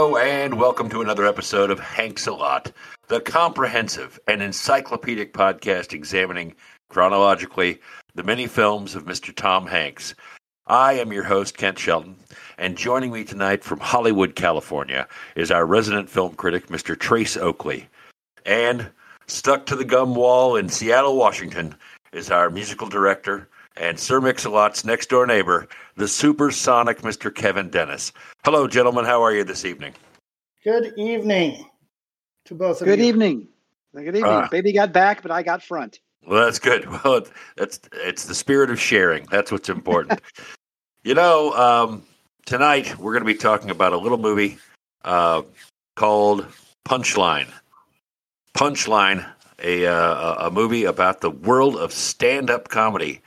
Hello, and welcome to another episode of Hanks a Lot, the comprehensive and encyclopedic podcast examining chronologically the many films of Mr. Tom Hanks. I am your host, Kent Shelton, and joining me tonight from Hollywood, California, is our resident film critic, Mr. Trace Oakley. And stuck to the gum wall in Seattle, Washington, is our musical director and Sir Mix-a-Lot's next door neighbor, the supersonic Mr. Kevin Dennis. Hello, gentlemen. How are you this evening? Good evening to both of you. Good you. evening. Good evening. Ah. Baby got back, but I got front. Well, that's good. Well, it- that's it's the spirit of sharing. That's what's important. you know, um, tonight we're going to be talking about a little movie uh, called Punchline. Punchline, a uh, a a movie about the world of stand-up comedy,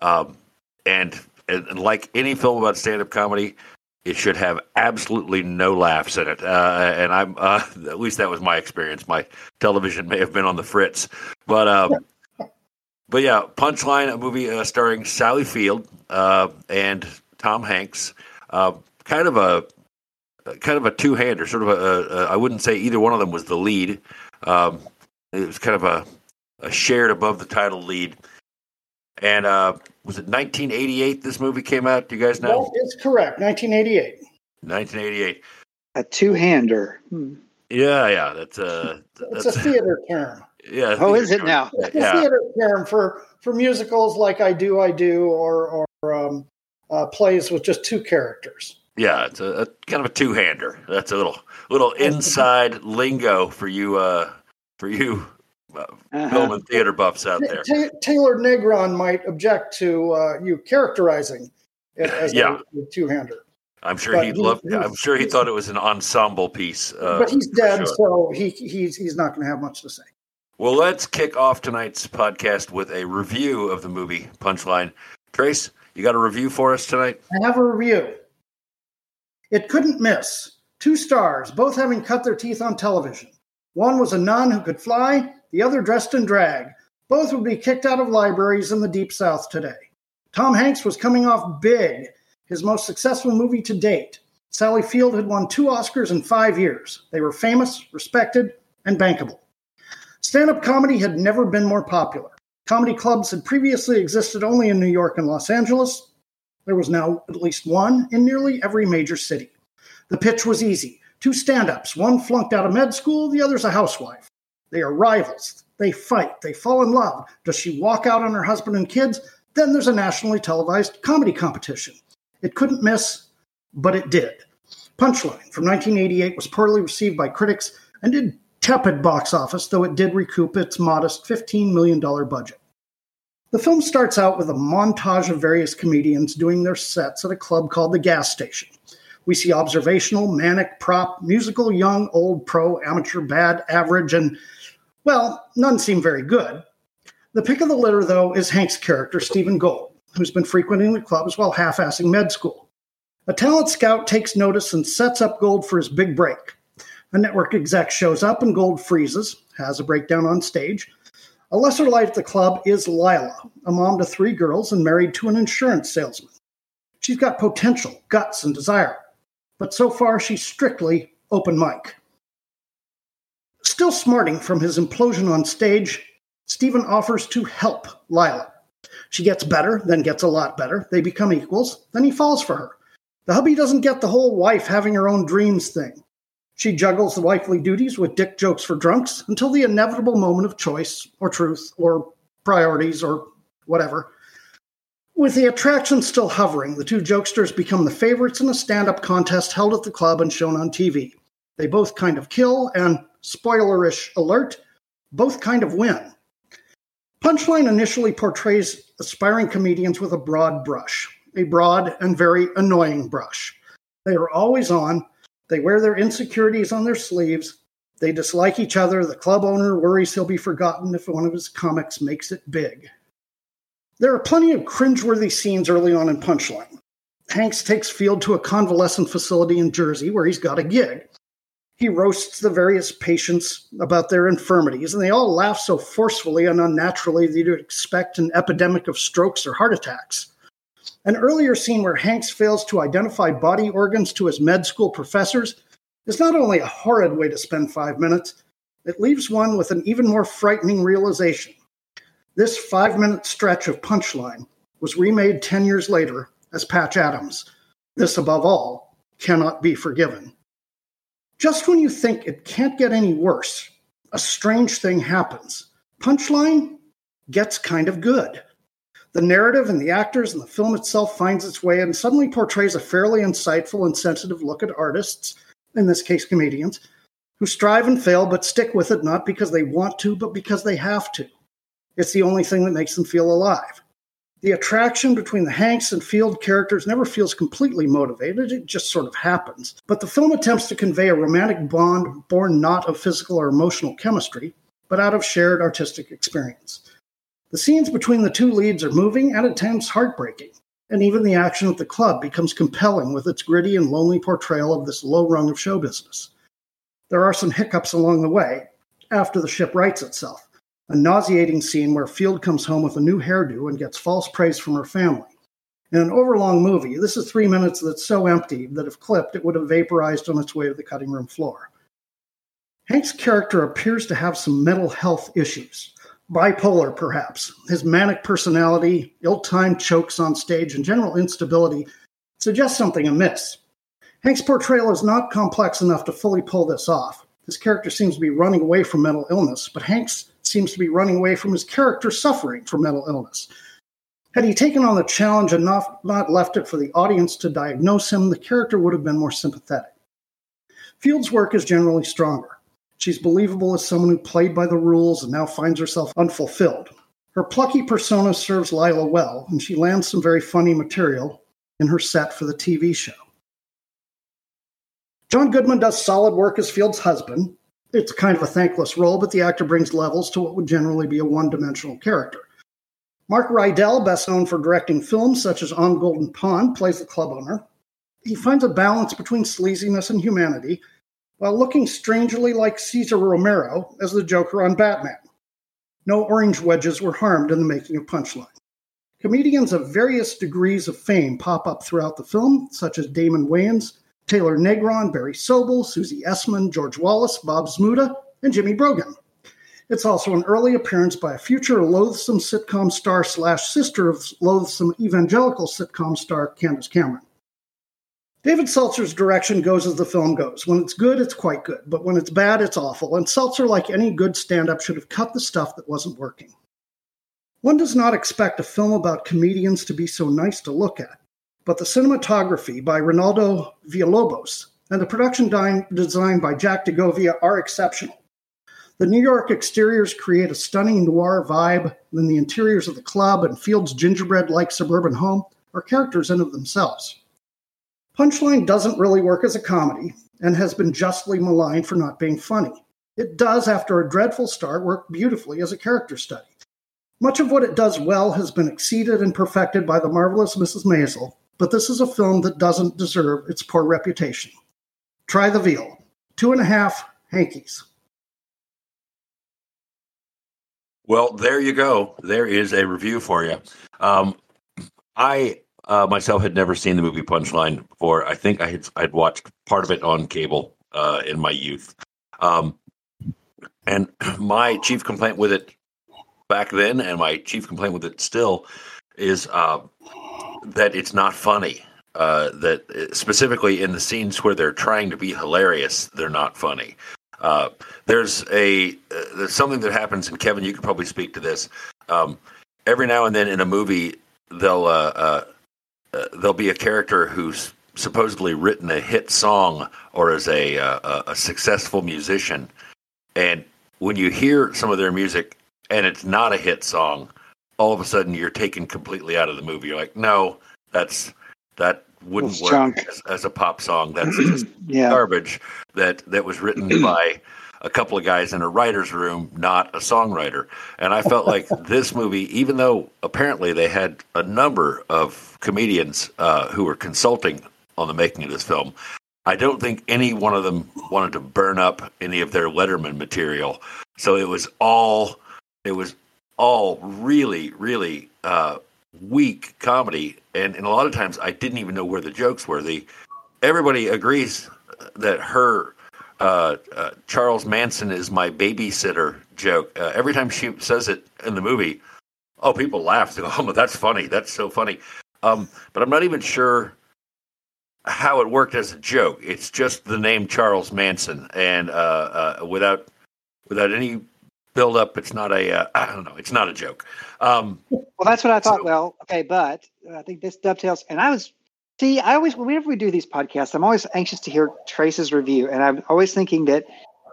um, and, and and like any film about stand-up comedy. It should have absolutely no laughs in it, uh, and I'm uh, at least that was my experience. My television may have been on the fritz, but um, but yeah, Punchline, a movie uh, starring Sally Field uh, and Tom Hanks. Uh, kind of a kind of a two-hander, sort of a, a. I wouldn't say either one of them was the lead. Um, it was kind of a, a shared above the title lead. And uh, was it 1988? This movie came out. Do you guys know? It's correct. 1988. 1988. A two hander. Hmm. Yeah, yeah. That's uh, It's that's a theater term. yeah. Oh, is it now? It's a theater term for for musicals like I Do, I Do, or or um, uh, plays with just two characters. Yeah, it's a, a kind of a two-hander. That's a little little inside lingo for you uh for you Uh-huh. film and theater buffs out there. Ta- Taylor Negron might object to uh, you characterizing it as Yeah. a, two-hander, I'm sure but he'd he- love. I'm sure he thought it was an ensemble piece. Uh, but he's dead, sure. so he he's he's not going to have much to say. Well, let's kick off tonight's podcast with a review of the movie Punchline. Trace, you got a review for us tonight? I have a review. It couldn't miss. Two stars, both having cut their teeth on television. One was a nun who could fly, the other dressed in drag. Both would be kicked out of libraries in the Deep South today. Tom Hanks was coming off big, his most successful movie to date. Sally Field had won two Oscars in five years. They were famous, respected, and bankable. Stand up comedy had never been more popular. Comedy clubs had previously existed only in New York and Los Angeles. There was now at least one in nearly every major city. The pitch was easy two stand ups, one flunked out of med school, the other's a housewife. They are rivals. They fight. They fall in love. Does she walk out on her husband and kids? Then there's a nationally televised comedy competition. It couldn't miss, but it did. Punchline from 1988 was poorly received by critics and did tepid box office, though it did recoup its modest $15 million budget. The film starts out with a montage of various comedians doing their sets at a club called the Gas Station. We see observational, manic, prop, musical, young, old, pro, amateur, bad, average, and, well, none seem very good. The pick of the litter, though, is Hank's character, Stephen Gold, who's been frequenting the clubs while half assing med school. A talent scout takes notice and sets up Gold for his big break. A network exec shows up and Gold freezes, has a breakdown on stage. A lesser light at the club is Lila, a mom to three girls and married to an insurance salesman. She's got potential, guts, and desire, but so far she's strictly open mic. Still smarting from his implosion on stage, Stephen offers to help Lila. She gets better, then gets a lot better. They become equals, then he falls for her. The hubby doesn't get the whole wife having her own dreams thing. She juggles the wifely duties with dick jokes for drunks until the inevitable moment of choice, or truth, or priorities, or whatever. With the attraction still hovering, the two jokesters become the favorites in a stand up contest held at the club and shown on TV. They both kind of kill, and spoilerish alert, both kind of win. Punchline initially portrays aspiring comedians with a broad brush, a broad and very annoying brush. They are always on, they wear their insecurities on their sleeves, they dislike each other, the club owner worries he'll be forgotten if one of his comics makes it big. There are plenty of cringeworthy scenes early on in Punchline. Hanks takes Field to a convalescent facility in Jersey where he's got a gig. He roasts the various patients about their infirmities, and they all laugh so forcefully and unnaturally that you'd expect an epidemic of strokes or heart attacks. An earlier scene where Hanks fails to identify body organs to his med school professors is not only a horrid way to spend five minutes, it leaves one with an even more frightening realization. This five minute stretch of punchline was remade 10 years later as Patch Adams. This, above all, cannot be forgiven. Just when you think it can't get any worse, a strange thing happens. Punchline gets kind of good. The narrative and the actors and the film itself finds its way and suddenly portrays a fairly insightful and sensitive look at artists, in this case comedians, who strive and fail but stick with it not because they want to, but because they have to. It's the only thing that makes them feel alive. The attraction between the Hanks and Field characters never feels completely motivated, it just sort of happens. But the film attempts to convey a romantic bond born not of physical or emotional chemistry, but out of shared artistic experience. The scenes between the two leads are moving and at times heartbreaking, and even the action at the club becomes compelling with its gritty and lonely portrayal of this low rung of show business. There are some hiccups along the way, after the ship rights itself. A nauseating scene where Field comes home with a new hairdo and gets false praise from her family. In an overlong movie, this is three minutes that's so empty that if clipped, it would have vaporized on its way to the cutting room floor. Hank's character appears to have some mental health issues. Bipolar, perhaps. His manic personality, ill timed chokes on stage, and general instability suggest something amiss. Hank's portrayal is not complex enough to fully pull this off. His character seems to be running away from mental illness, but Hanks seems to be running away from his character suffering from mental illness. Had he taken on the challenge and not, not left it for the audience to diagnose him, the character would have been more sympathetic. Field's work is generally stronger. She's believable as someone who played by the rules and now finds herself unfulfilled. Her plucky persona serves Lila well, and she lands some very funny material in her set for the TV show. John Goodman does solid work as Field's husband. It's kind of a thankless role, but the actor brings levels to what would generally be a one dimensional character. Mark Rydell, best known for directing films such as On Golden Pond, plays the club owner. He finds a balance between sleaziness and humanity while looking strangely like Cesar Romero as the Joker on Batman. No orange wedges were harmed in the making of Punchline. Comedians of various degrees of fame pop up throughout the film, such as Damon Wayans, Taylor Negron, Barry Sobel, Susie Essman, George Wallace, Bob Zmuda, and Jimmy Brogan. It's also an early appearance by a future loathsome sitcom star slash sister of loathsome evangelical sitcom star Candace Cameron. David Seltzer's direction goes as the film goes. When it's good, it's quite good, but when it's bad, it's awful. And Seltzer, like any good stand up, should have cut the stuff that wasn't working. One does not expect a film about comedians to be so nice to look at, but the cinematography by Reynaldo Villalobos and the production design by Jack DeGovia are exceptional. The New York exteriors create a stunning noir vibe, and the interiors of the club and Field's gingerbread like suburban home are characters in of themselves. Punchline doesn't really work as a comedy and has been justly maligned for not being funny. It does, after a dreadful start, work beautifully as a character study. Much of what it does well has been exceeded and perfected by the marvelous Mrs. Maisel, but this is a film that doesn't deserve its poor reputation. Try the veal. Two and a half hankies. Well, there you go. There is a review for you. Um, I uh, myself had never seen the movie Punchline before. I think I had I'd watched part of it on cable uh, in my youth, um, and my chief complaint with it back then, and my chief complaint with it still, is uh, that it's not funny. Uh, that uh, specifically in the scenes where they're trying to be hilarious, they're not funny. Uh, there's a there's something that happens, and Kevin, you could probably speak to this. Um, every now and then in a movie, they'll uh, there'll be a character who's supposedly written a hit song or is a, uh, a successful musician, and when you hear some of their music and it's not a hit song, all of a sudden you're taken completely out of the movie. You're like, no, that's that wouldn't It's work as, as a pop song. That's just Yeah. garbage that that was written by a couple of guys in a writer's room, not a songwriter. And I felt like this movie, even though apparently they had a number of comedians uh, who were consulting on the making of this film, I don't think any one of them wanted to burn up any of their Letterman material. So it was all it was all really, really uh, weak comedy, and, and a lot of times I didn't even know where the jokes were. The everybody agrees that her uh, uh, Charles Manson is my babysitter joke. Uh, every time she says it in the movie, oh, people laugh. They go, oh, that's funny. That's so funny. Um, but I'm not even sure how it worked as a joke. It's just the name Charles Manson, and uh, uh, without without any build up, it's not a uh, I don't know. It's not a joke. Um, well, that's what I thought. so- well, okay, but I think this dovetails. And I was see, I always whenever we do these podcasts, I'm always anxious to hear Trace's review, and I'm always thinking that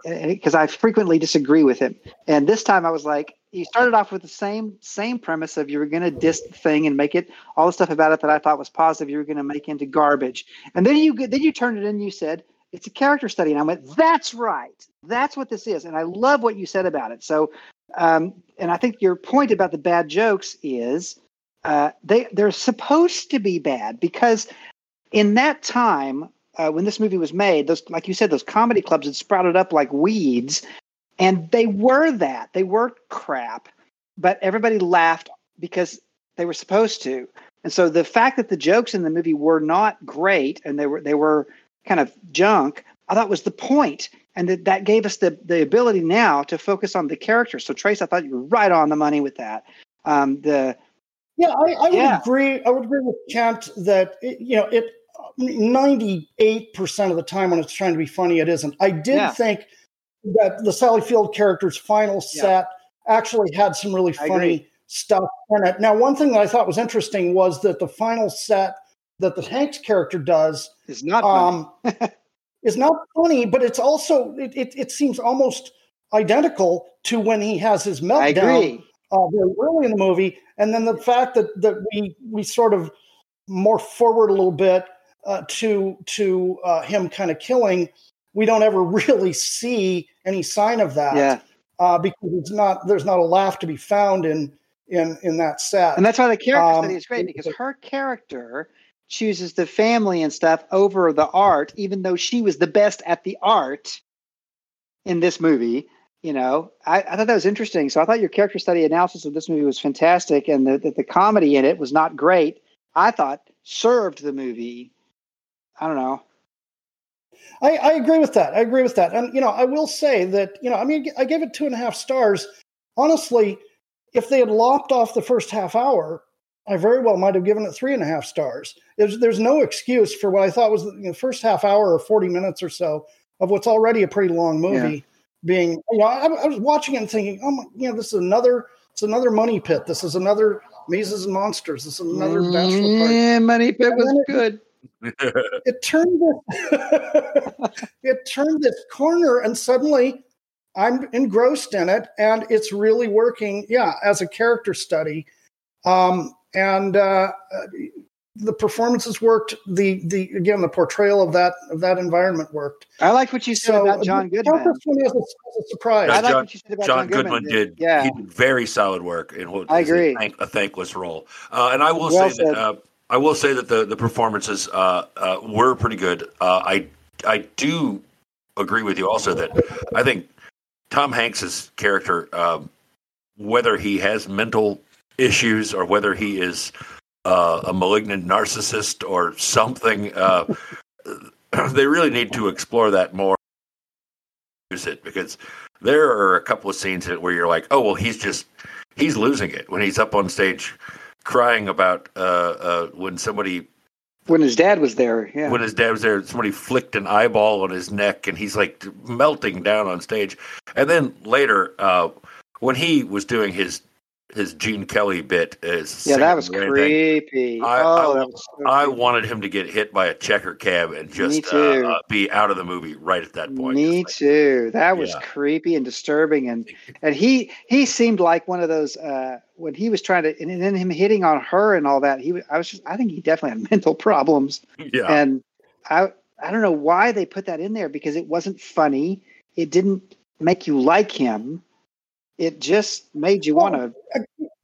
because I frequently disagree with him. And this time, I was like, you started off with the same same premise of you were going to diss the thing and make it all the stuff about it that I thought was positive. You were going to make into garbage, and then you then you turned it in. and You said it's a character study, and I went, that's right, that's what this is, and I love what you said about it. So, um, and I think your point about the bad jokes is uh, they they're supposed to be bad because in that time uh, when this movie was made, those like you said, those comedy clubs had sprouted up like weeds, and they were that they were crap, but everybody laughed because they were supposed to. And so the fact that the jokes in the movie were not great and they were they were kind of junk, I thought was the point, and that that gave us the the ability now to focus on the characters. So Trace, I thought you were right on the money with that. Um, the Yeah, I, I would agree. I would agree with Kent that it, you know it. Ninety-eight percent of the time, when it's trying to be funny, it isn't. I did Yeah. think that the Sally Field character's final Yeah. set actually had some really funny stuff in it. Now, one thing that I thought was interesting was that the final set that the Hanks character does is not funny. um, is not funny, but it's also it, it, it seems almost identical to when he has his meltdown uh, very early in the movie, and then the fact that that we we sort of more forward a little bit uh, to to uh, him kind of killing, we don't ever really see any sign of that Yeah, uh, because it's not there's not a laugh to be found in in in that set. and that's why the character Um, study is great because her character chooses the family and stuff over the art, even though she was the best at the art in this movie. You know, I, I thought that was interesting. So I thought your character study analysis of this movie was fantastic, and the, the the comedy in it was not great. I thought served the movie. I don't know. I, I agree with that. I agree with that. And you know, I will say that you know, I mean, I gave it two and a half stars. Honestly, if they had lopped off the first half hour, I very well might have given it three and a half stars. There's there's no excuse for what I thought was the you know, first half hour or forty minutes or so of what's already a pretty long movie. Being, you know, I, I was watching it and thinking, oh my, you know, this is another, it's another money pit. This is another Mazes and Monsters. This is another Bachelor Party Yeah, Money Pit was then good. it turned this, it turned this corner and suddenly i'm engrossed in it and it's really working yeah as a character study um, and uh, uh, the performances worked the the again the portrayal of that of that environment worked I liked what you said so about John the Goodman. Countess one is a, is a surprise Yeah, I like John- what you said about John Goodman did. Yeah, He did very solid work in what I is a agree. thank- A, thankless role. Uh, and I will Well say said. that uh, I will say that the the performances uh, uh, were pretty good. Uh, I I do agree with you also that I think Tom Hanks's character, um, whether he has mental issues or whether he is uh, a malignant narcissist or something, uh, they really need to explore that more. Use it because there are a couple of scenes where you're like, oh well, he's just he's losing it when he's up on stage crying about uh, uh, when somebody when his dad was there. Yeah, when his dad was there, somebody flicked an eyeball on his neck, and he's like melting down on stage. And then later, uh, when he was doing his his Gene Kelly bit, is yeah, that was singing and everything, creepy. I- oh, I- that was so I creepy. wanted him to get hit by a checker cab and just uh, uh, be out of the movie right at that point. Me Just too. That was Yeah. creepy and disturbing, and and he he seemed like one of those uh, when he was trying to, and then him hitting on her and all that. He, I was just, I think he definitely had mental problems, yeah, and I I don't know why they put that in there because it wasn't funny. It didn't make you like him. It just made you want to.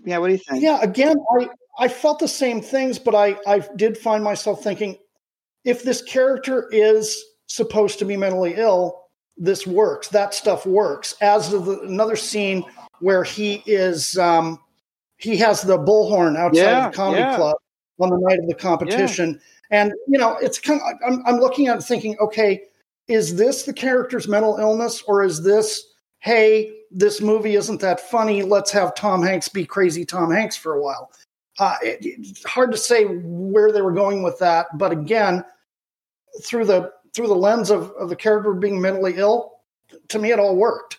Yeah, what do you think? Yeah, again, I, I felt the same things, but I, I did find myself thinking if this character is supposed to be mentally ill, this works. That stuff works. As of the, another scene where he is um, he has the bullhorn outside Yeah, of the comedy yeah. club on the night of the competition. And you know, it's kind of I'm, I'm looking at it thinking, okay, is this the character's mental illness, or is this, hey, this movie isn't that funny? Let's have Tom Hanks be crazy Tom Hanks for a while. Uh, it, it's hard to say where they were going with that, but again, through the through the lens of, of the character being mentally ill, to me, it all worked.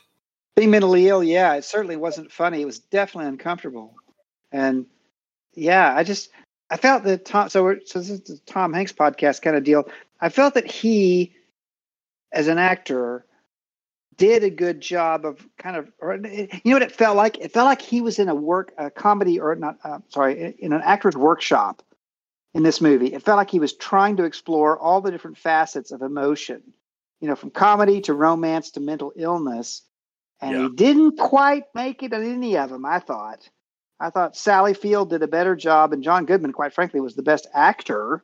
being mentally ill, yeah, it certainly wasn't funny. It was definitely uncomfortable, and yeah, I just I felt that Tom. So, so this is the Tom Hanks podcast kind of deal. I felt that he, as an actor, did a good job of kind of, or you know what it felt like? It felt like he was in a work, a comedy, or not. Uh, sorry, in an actor's workshop in this movie. It felt like he was trying to explore all the different facets of emotion, you know, from comedy to romance to mental illness and Yeah. he didn't quite make it in any of them. I thought. I thought Sally Field did a better job, and John Goodman, quite frankly, was the best actor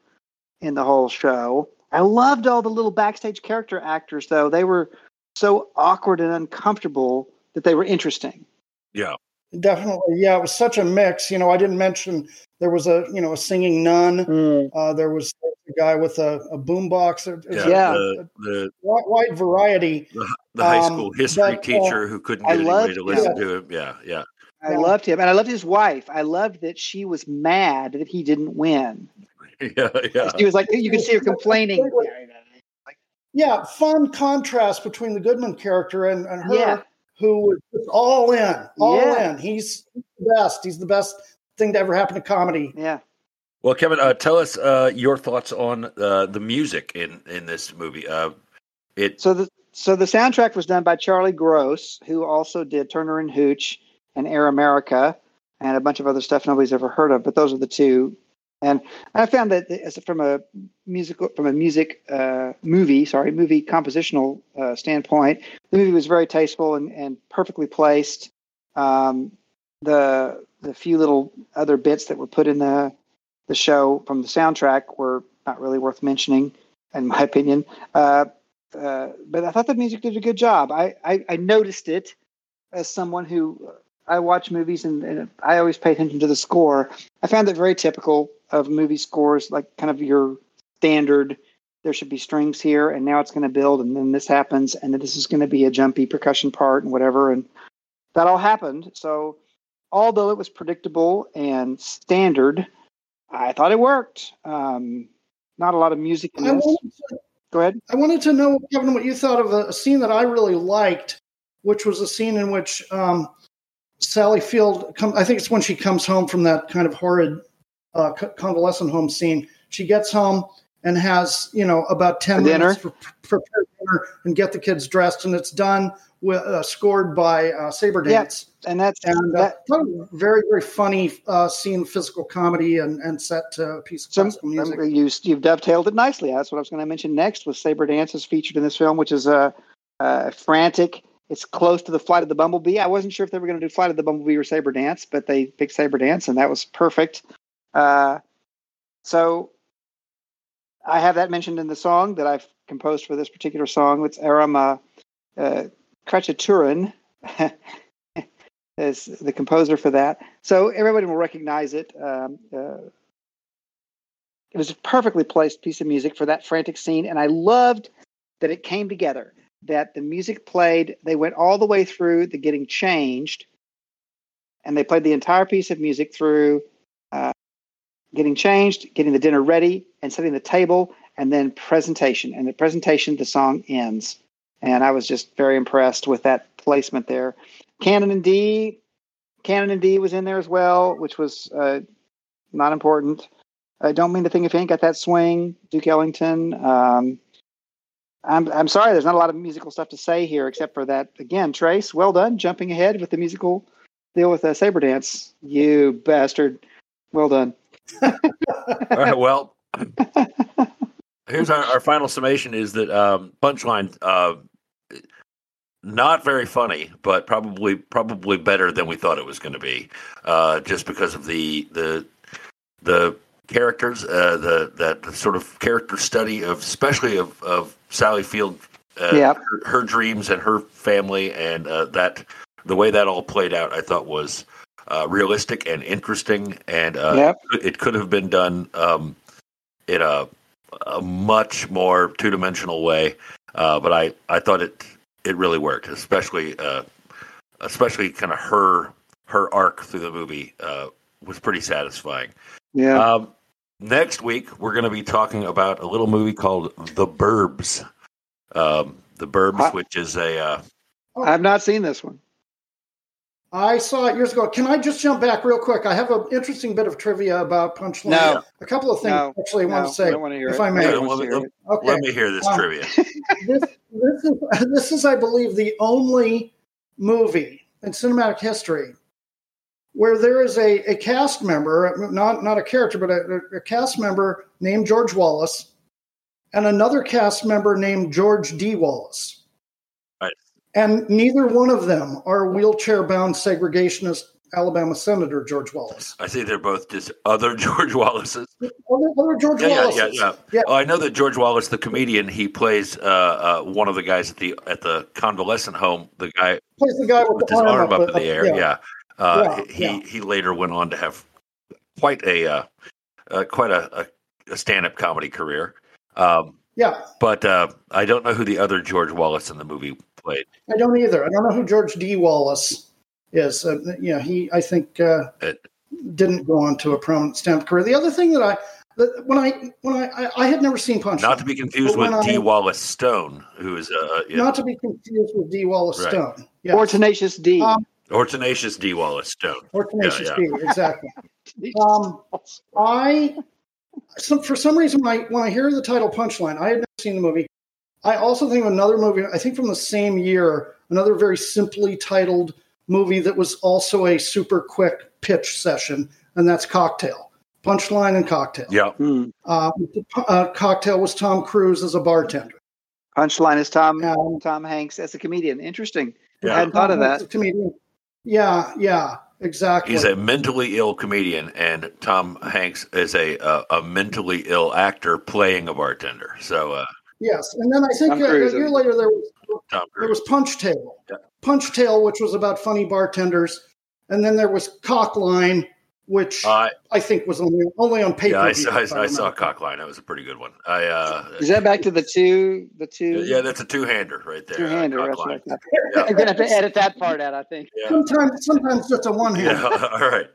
in the whole show. I loved all the little backstage character actors, though. They were so awkward and uncomfortable that they were interesting. Yeah. Definitely, yeah. It was such a mix. You know, I didn't mention there was a you know a singing nun. Uh, there was a guy with a, a boombox. It Yeah. Yeah. The, the, wide, wide variety. the high Um, school history but, uh, teacher who couldn't I get anybody loved to listen him. to him. Yeah. Yeah. I Yeah. loved him, and I loved his wife. I loved that she was mad that he didn't win. Yeah. Yeah. She was like, you could see her complaining. Yeah, fun contrast between the Goodman character and, and her, Yeah. who was just all in, all Yeah. in. He's the best. He's the best thing to ever happen to comedy. Yeah. Well, Kevin, uh, tell us uh, your thoughts on uh, the music in in this movie. Uh, it So the so the soundtrack was done by Charlie Gross, who also did Turner and Hooch and Air America and a bunch of other stuff nobody's ever heard of. But those are the two. And I found that as from a musical from a music uh, movie, sorry, movie compositional uh, standpoint, the movie was very tasteful and, and perfectly placed. Um, the the few little other bits that were put in the the show from the soundtrack were not really worth mentioning, in my opinion. Uh, uh, but I thought the music did a good job. I, I, I noticed it as someone who uh, I watch movies and, and I always pay attention to the score. I found it very typical of movie scores, like kind of your standard. There should be strings here, and now it's going to build, and then this happens, and then this is going to be a jumpy percussion part and whatever, and that all happened. So, although it was predictable and standard, I thought it worked. Um, not a lot of music in this. to, Go ahead. I wanted to know, Kevin, what you thought of a, a scene that I really liked, which was a scene in which um, Sally Field, come, I think it's when she comes home from that kind of horrid uh, co- convalescent home scene. She gets home and has, you know, about 10 For dinner? minutes for prepare dinner and get the kids dressed, and it's done with uh, scored by uh, Saber. Dance. And that's And uh, that, very, very funny uh, scene, physical comedy, and, and set to a piece of classical music. you, you've dovetailed it nicely. That's what I was going to mention next. Was Saber Dance is featured in this film, which is a uh, uh, frantic. It's close to the Flight of the Bumblebee. I wasn't sure if they were going to do Flight of the Bumblebee or Saber Dance, but they picked Saber Dance, and that was perfect. Uh, so I have that mentioned in the song that I've composed for this particular song. It's Aram uh, uh, Khachaturian is the composer for that. So everybody will recognize it. Um, uh, it was a perfectly placed piece of music for that frantic scene, and I loved that it came together. That the music played, they went all the way through the getting changed, and they played the entire piece of music through uh, getting changed, getting the dinner ready, and setting the table, and then presentation. And the presentation, the song ends. And I was just very impressed with that placement there. Canon in D, Canon in D was in there as well, which was uh, not important. I don't mean to think if he ain't got that swing, Duke Ellington. Um, I'm I'm sorry, there's not a lot of musical stuff to say here, except for that. Again, Trace, well done, jumping ahead with the musical deal with uh, saber dance. You bastard, well done. All right. Well, here's our, our final summation: is that um, punchline uh, not very funny, but probably probably better than we thought it was going to be, uh, just because of the the the characters, uh, the that the sort of character study of, especially of of Sally Field, uh, Yeah. her, her dreams and her family, and uh, that the way that all played out, I thought was uh, realistic and interesting, and uh, Yep. it could have been done um, in a, a much more two dimensional way. Uh, but I, I thought it it really worked, especially uh, especially kind of her her arc through the movie uh, was pretty satisfying. Yeah. Um, next week, we're going to be talking about a little movie called The Burbs. Um, the Burbs, Huh? which is a uh, I've not seen this one. I saw it years ago. Can I just jump back real quick? I have an interesting bit of trivia about Punchline. No. A couple of things No. actually I want to say. I don't want to hear if it. I may. I don't to well, hear it. Okay. let me hear this Um, trivia. this, this, is, this is, I believe, the only movie in cinematic history where there is a, a cast member, not, not a character, but a, a cast member named George Wallace and another cast member named George D. Wallace. And neither one of them are wheelchair bound segregationist Alabama Senator George Wallace. I see they're both just other George Wallaces. Other, other George Yeah, yeah, yeah, yeah. Yeah. Oh, I know that George Wallace, the comedian, he plays uh, uh, one of the guys at the at the convalescent home. The guy Plays the guy with, with the his arm up in the air. yeah. Yeah, Uh, Yeah, he he later went on to have quite a uh, uh, quite a, a, a stand up comedy career. Um, Yeah, but uh, I don't know who the other George Wallace in the movie played. I don't either. I don't know who George D. Wallace is. Uh, yeah, he I think uh, It- didn't go on to a prominent stand career. The other thing that I that when I when I I, I had never seen Punch. Not to be confused with when D. I- Wallace Stone, who is uh, yeah, Not to be confused with D. Wallace Right. Stone. Yes. Or Tenacious D. Um, or tenacious D. Wallace Stone. or Tenacious yeah. D. Exactly. Um, I some, for some reason when I when I hear the title Punchline, I had never seen the movie. I also think of another movie. I think from the same year, another very simply titled movie that was also a super quick pitch session, and that's Cocktail. Punchline and Cocktail. Yeah, Hmm. Uh, uh, Cocktail was Tom Cruise as a bartender. Punchline is Tom Um, Tom Hanks as a comedian. Interesting. Yeah. I hadn't thought of that. a comedian. Yeah, yeah, exactly. he's a mentally ill comedian, and Tom Hanks is a uh, a mentally ill actor playing a bartender. So uh, yes, and then I think Tom uh, a year later there was there was Punch Tale. Yeah. Punch Tale, which was about funny bartenders, and then there was Cockline, which Uh, I think was only only on paper. yeah, I saw, I, I saw Cockline. That was a pretty good one. I uh, Is that back to the two the two yeah, that's a two hander right there. two hander? uh, That's Cockline. what I thought. Yeah. I'm gonna have to edit that part out, I think. Yeah. Sometimes, sometimes just a one hand. Yeah. All right.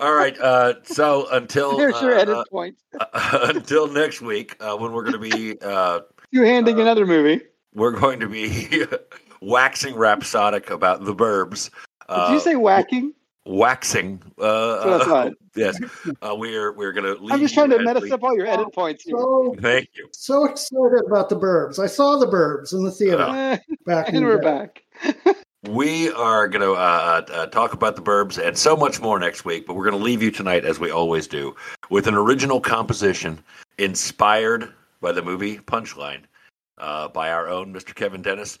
All right. Uh, so until There's your uh, edit point. uh, until next week, uh, when we're going to be uh, Two handing uh, another movie. we're going to be waxing rhapsodic about the Burbs. Uh, Did you say whacking? waxing? Uh, That's what I thought. yes. Uh, we're we're going to. I'm just trying to mess up all your edit points here. So, Thank you. so excited about the Burbs. I saw the Burbs in the theater back and the we're day. back. We are going to uh, uh, talk about the Burbs and so much more next week, but we're going to leave you tonight, as we always do, with an original composition inspired by the movie Punchline uh, by our own Mr. Kevin Dennis.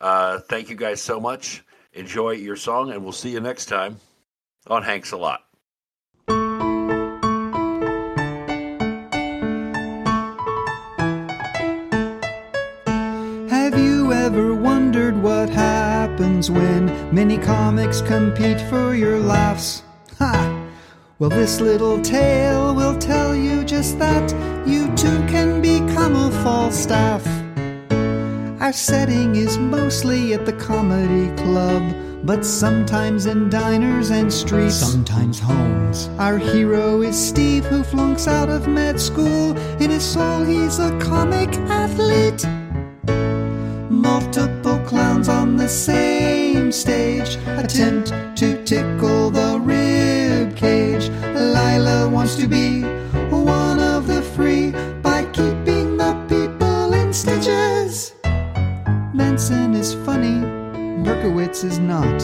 Uh, thank you guys so much. Enjoy your song, and we'll see you next time on Hanks a Lot. What happens when many comics compete for your laughs? Ha! Well, this little tale will tell you just that you too can become a Falstaff. Our setting is mostly at the comedy club, but sometimes in diners and streets, sometimes homes. Our hero is Steve, who flunks out of med school. In his soul, he's a comic athlete. Multiple clowns on the same stage attempt to tickle the rib cage. Lila wants to be one of the free by keeping the people in stitches. Manson is funny, Berkowitz is not.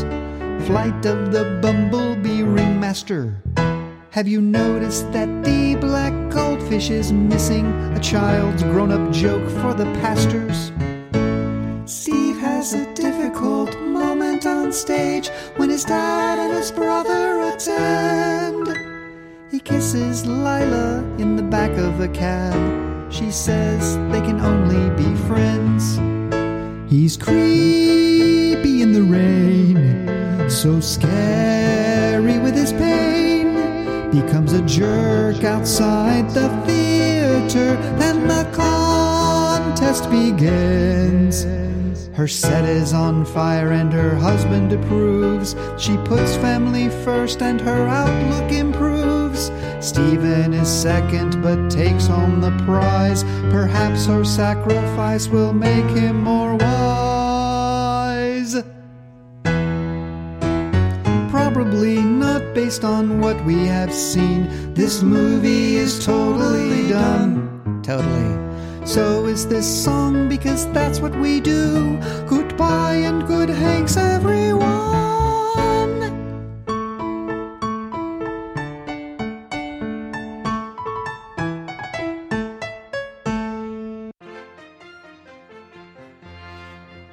Flight of the Bumblebee Ringmaster. Have you noticed that the black goldfish is missing a child's grown up joke for the pastors? Stage when his dad and his brother attend. He kisses Lila in the back of a cab. She says they can only be friends. He's creepy in the rain, so scary with his pain. becomes a jerk outside the theater. Then the contest begins. Her set is on fire and her husband approves. She puts family first and her outlook improves. Stephen is second but takes home the prize. Perhaps her sacrifice will make him more wise. Probably not based on what we have seen. This movie is totally done. Totally. So is this song because that's what we do. Goodbye and good Hanks, everyone.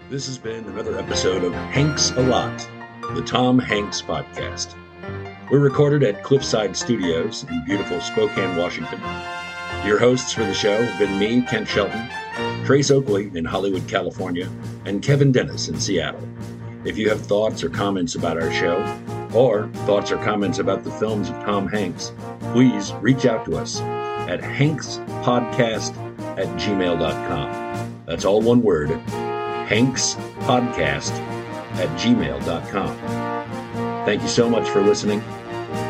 This has been another episode of Hanks a Lot, the Tom Hanks podcast. We're recorded at Cliffside Studios in beautiful Spokane, Washington. Your hosts for the show have been me, Kent Shelton, Trace Oakley in Hollywood, California, and Kevin Dennis in Seattle. If you have thoughts or comments about our show, or thoughts or comments about the films of Tom Hanks, please reach out to us at hankspodcast at gmail.com. That's all one word, hankspodcast at gmail.com. Thank you so much for listening.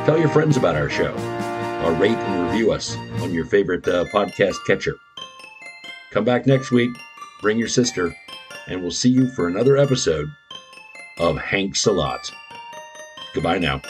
Tell your friends about our show, or rate and review us on your favorite uh, podcast catcher. Come back next week, bring your sister, and we'll see you for another episode of Hanks a Lot. Goodbye now.